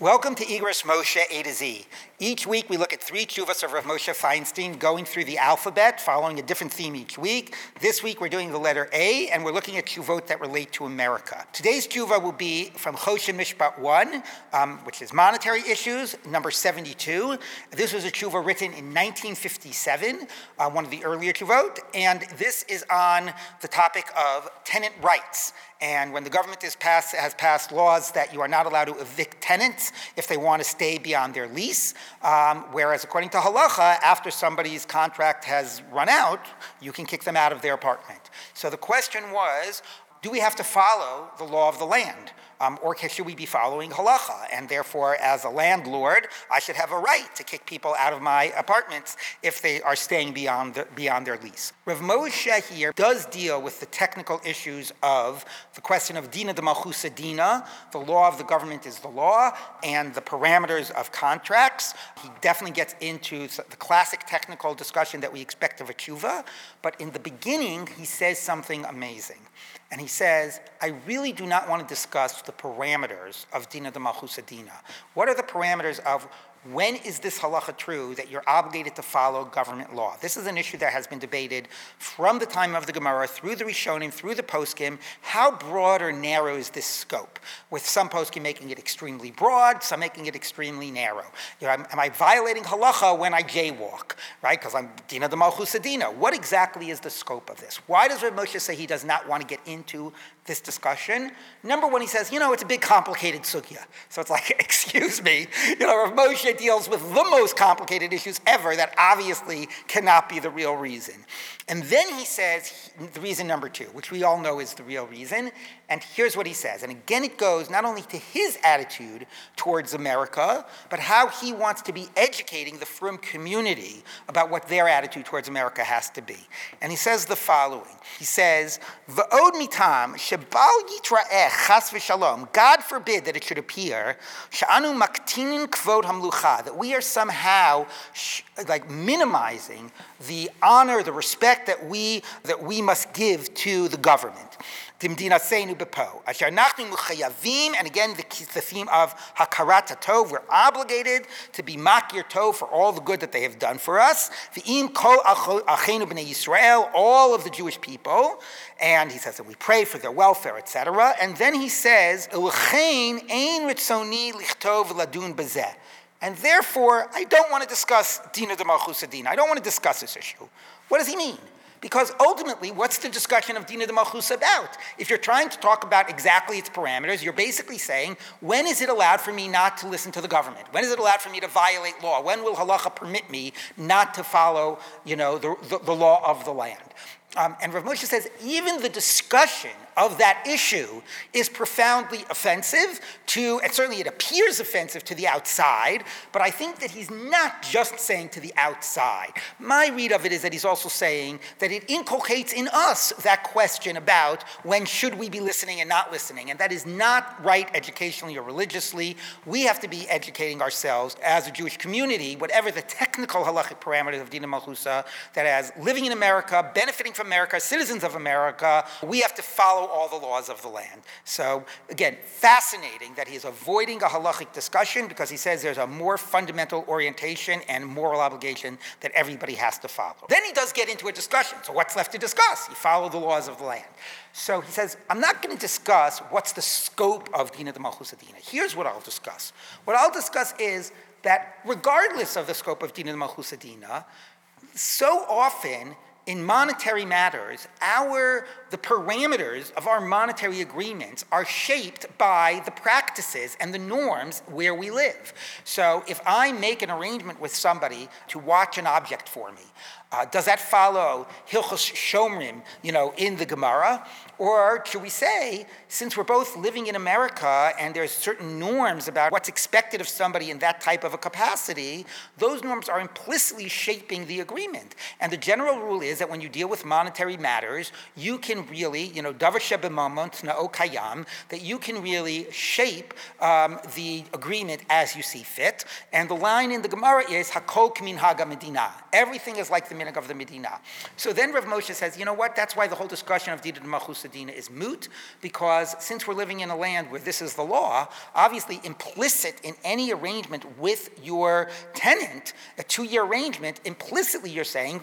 Welcome to Igros Moshe A to Z. Each week we look at three tshuvas of Rav Moshe Feinstein going through the alphabet, following a different theme each week. This week we're doing the letter A, and we're looking at tshuvot that relate to America. Today's tshuva will be from Choshen Mishpat 1, um, which is monetary issues, number 72. This was a tshuva written in 1957, uh, one of the earlier tshuvot, and this is on the topic of tenant rights. And when the government passed, has passed laws that you are not allowed to evict tenants if they want to stay beyond their lease, um, whereas according to halacha, after somebody's contract has run out, you can kick them out of their apartment. So the question was, do we have to follow the law of the land? Um, or should we be following halacha? And therefore, as a landlord, I should have a right to kick people out of my apartments if they are staying beyond, the, beyond their lease. Rav Moshe here does deal with the technical issues of the question of dina de malchusa dina, the law of the government is the law, and the parameters of contracts. He definitely gets into the classic technical discussion that we expect of a tshuva, but in the beginning, he says something amazing. And he says, I really do not want to discuss the parameters of Dina de Malchusa Dina. What are the parameters of when is this halacha true that you're obligated to follow government law? This is an issue that has been debated from the time of the Gemara through the Rishonim, through the poskim. How broad or narrow is this scope? With some poskim making it extremely broad, some making it extremely narrow. You know, am, am, I violating halacha when I jaywalk, right? Because I'm dina de malchusadina. What exactly is the scope of this? Why does Rav Moshe say he does not want to get into this discussion? Number one, he says, you know, it's a big complicated sugya. So it's like, excuse me, you know, Rav Moshe deals with the most complicated issues ever that obviously cannot be the real reason. And then he says the reason number two, which we all know is the real reason. And here's what he says. And again, it goes not only to his attitude towards America, but how he wants to be educating the frum community about what their attitude towards America has to be. And he says the following. He says, V'od mitam shebal yitra'eh chas v'shalom. God forbid that it should appear sha'anu maktinin kvod hamlucha, that we are somehow sh- like minimizing the honor, the respect that we, that we must give to the government. And again, the, the theme of Hakarat Tov, we're obligated to be Makir Tov for all the good that they have done for us. All of the Jewish people. And he says that we pray for their welfare, etc. And then he says, and therefore, I don't want to discuss Dina de Malchusa Dina. I don't want to discuss this issue. What does he mean? Because ultimately, what's the discussion of Dina de Malchus about? If you're trying to talk about exactly its parameters, you're basically saying, when is it allowed for me not to listen to the government? When is it allowed for me to violate law? When will halacha permit me not to follow, you know, the, the, the law of the land? Um, and Rav Moshe says even the discussion of that issue is profoundly offensive to, and certainly it appears offensive to the outside, but I think that he's not just saying to the outside. My read of it is that he's also saying that it inculcates in us that question about when should we be listening and not listening, and that is not right educationally or religiously. We have to be educating ourselves as a Jewish community, whatever the technical halachic parameters of Dina Malchusa, that as living in America, benefiting from America, citizens of America, we have to follow all the laws of the land. So, again, fascinating that he's avoiding a halachic discussion because he says there's a more fundamental orientation and moral obligation that everybody has to follow. Then he does get into a discussion. So, what's left to discuss? You follow the laws of the land. So, he says, I'm not going to discuss what's the scope of Dina de Malchus. Here's what I'll discuss. What I'll discuss is that regardless of the scope of Dina de Malchus so often in monetary matters, our, the parameters of our monetary agreements are shaped by the practices and the norms where we live. So if I make an arrangement with somebody to watch an object for me, uh, does that follow Hilchos Shomrim, you know, in the Gemara? Or should we say, since we're both living in America and there's certain norms about what's expected of somebody in that type of a capacity, those norms are implicitly shaping the agreement. And the general rule is that when you deal with monetary matters, you can really, you know, kayam, that you can really shape um, the agreement as you see fit. And the line in the Gemara is hakol k'minhag hamedina. Everything is like the of the Medina. So then Rav Moshe says, you know what? That's why the whole discussion of Dina Malchusadina is moot, because since we're living in a land where this is the law, obviously implicit in any arrangement with your tenant, a two-year arrangement, implicitly you're saying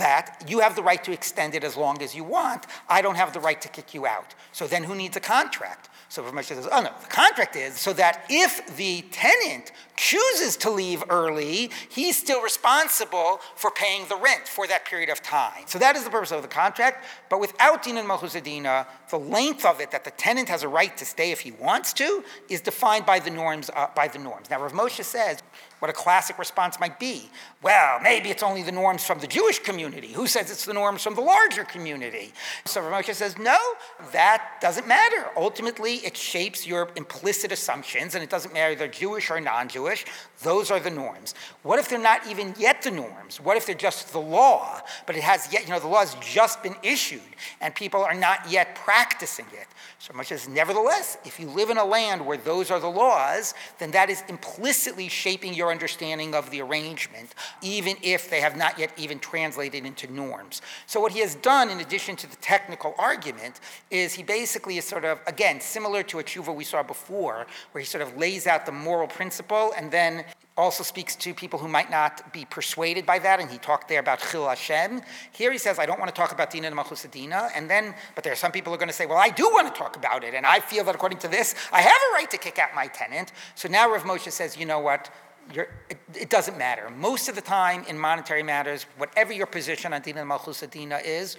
that you have the right to extend it as long as you want. I don't have the right to kick you out. So then who needs a contract? So Moshe says, oh no, the contract is so that if the tenant chooses to leave early, he's still responsible for paying the rent for that period of time. So that is the purpose of the contract. But without din and malchusadina, the length of it that the tenant has a right to stay if he wants to is defined by the norms. Uh, by the norms. Now Rav Moshe says what a classic response might be. Well, maybe it's only the norms from the Jewish community. Who says it's the norms from the larger community? So Rav Moshe says, no, that doesn't matter. Ultimately, it shapes your implicit assumptions, and it doesn't matter if they're Jewish or non Jewish. Those are the norms. What if they're not even yet the norms? What if they're just the law, but it has yet, you know, the law has just been issued, and people are not yet practicing it? So much as, nevertheless, if you live in a land where those are the laws, then that is implicitly shaping your understanding of the arrangement, even if they have not yet even translated into norms. So, what he has done, in addition to the technical argument, is he basically is sort of, again, similar to a tshuva we saw before, where he sort of lays out the moral principle and then also speaks to people who might not be persuaded by that, and he talked there about Chillul Hashem. Here he says, I don't want to talk about Dina and Malchusadina, and then, but there are some people who are going to say, well, I do want to talk about it, and I feel that according to this, I have a right to kick out my tenant. So now Rav Moshe says, you know what? It, it, doesn't matter. Most of the time in monetary matters, whatever your position on Dina and Malchusadina is,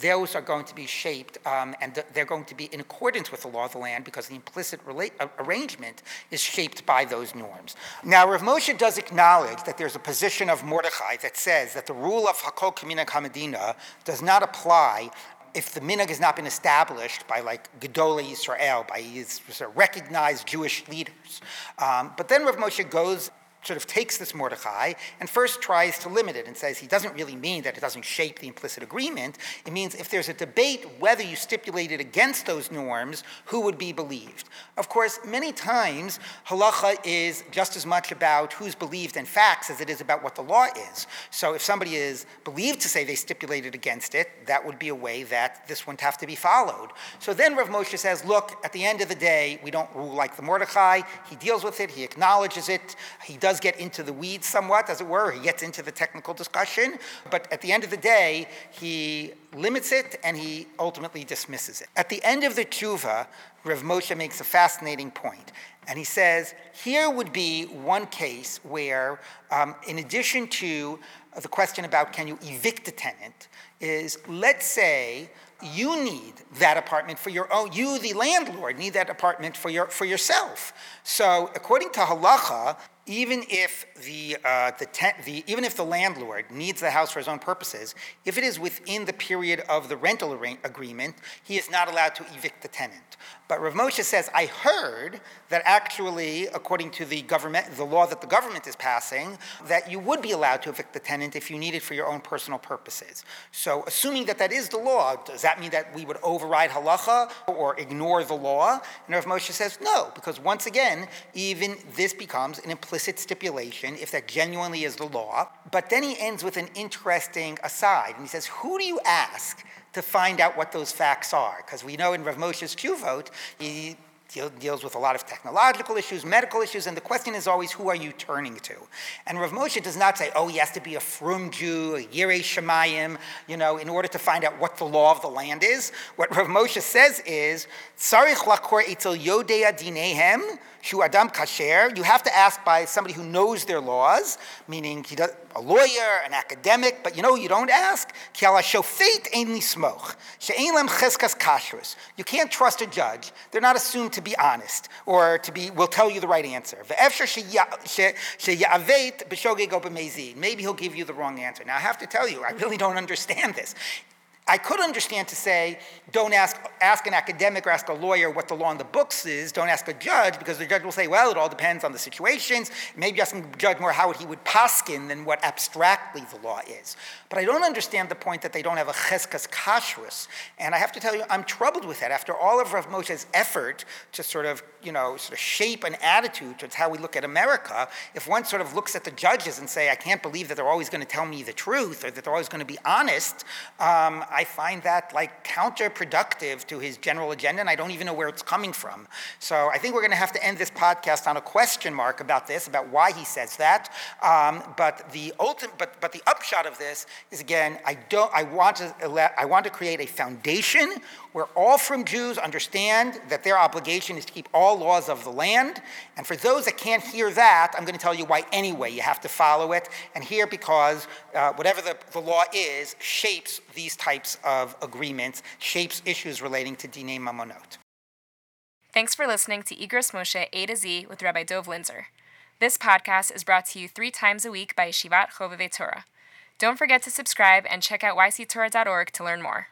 those are going to be shaped um, and th- they're going to be in accordance with the law of the land because the implicit uh, arrangement is shaped by those norms. Now, Rav Moshe does acknowledge that there's a position of Mordechai that says that the rule of Hakol K'minhag Hamedina does not apply if the minhag has not been established by like Gedolei Yisrael, by his recognized Jewish leaders. Um, but then Rav Moshe goes sort of takes this Mordechai and first tries to limit it and says he doesn't really mean that it doesn't shape the implicit agreement. It means if there's a debate whether you stipulated against those norms, who would be believed. Of course, many times halacha is just as much about who's believed in facts as it is about what the law is. So if somebody is believed to say they stipulated against it, that would be a way that this wouldn't have to be followed. So then Rav Moshe says, look, at the end of the day, we don't rule like the Mordechai. He deals with it, he acknowledges it, he does does get into the weeds somewhat, as it were. He gets into the technical discussion, but at the end of the day, he limits it and he ultimately dismisses it. At the end of the tshuva, Rav Moshe makes a fascinating point, and he says here would be one case where, um, in addition to the question about can you evict a tenant, is let's say you need that apartment for your own you the landlord need that apartment for your for yourself so according to halacha even if the, uh, the, the, even if the landlord needs the house for his own purposes, if it is within the period of the rental agreement, he is not allowed to evict the tenant. But Rav Moshe says, I heard that actually, according to the government, the law that the government is passing, that you would be allowed to evict the tenant if you need it for your own personal purposes. So, assuming that that is the law, does that mean that we would override halacha or ignore the law? And Rav Moshe says, no, because once again, even this becomes an implicit stipulation if that genuinely is the law. But then he ends with an interesting aside, and he says, who do you ask? to find out what those facts are. Because we know in Rav Moshe's Tshuvot, he deal, deals with a lot of technological issues, medical issues, and the question is always, who are you turning to? And Rav Moshe does not say, oh, he has to be a frum Jew, a Yirei Shemayim, you know, in order to find out what the law of the land is. What Rav Moshe says is, Sarich lakor etzel yodea dinehem, shu adam kasher. You have to ask by somebody who knows their laws, meaning does, a lawyer, an academic, but you know you don't ask? You can't trust a judge. They're not assumed to be honest or to be will tell you the right answer. Maybe he'll give you the wrong answer. Now I have to tell you, I really don't understand this. I could understand to say, don't ask, ask an academic or ask a lawyer what the law in the books is. Don't ask a judge because the judge will say, well, it all depends on the situations. Maybe ask the judge more how he would paskin than what abstractly the law is. But I don't understand the point that they don't have a cheskas kashrus. And I have to tell you, I'm troubled with that. After all of Rav Moshe's effort to sort of, you know, sort of shape an attitude towards how we look at America, if one sort of looks at the judges and say, I can't believe that they're always going to tell me the truth or that they're always going to be honest, um, I find that like counterproductive to his general agenda, and I don't even know where it's coming from. So I think we're going to have to end this podcast on a question mark about this, about why he says that. Um, but the ultimate, but but the upshot of this is again, I don't, I want to, I want to create a foundation where all from Jews understand that their obligation is to keep all laws of the land. And for those that can't hear that, I'm going to tell you why anyway you have to follow it. And here, because uh, whatever the, the law is, shapes these types of agreements, shapes issues relating to Dine Mamonot. Thanks for listening to Igros Moshe A to Z with Rabbi Dov Linzer. This podcast is brought to you three times a week by Yeshivat Chovevei Torah. Don't forget to subscribe and check out yctorah.org to learn more.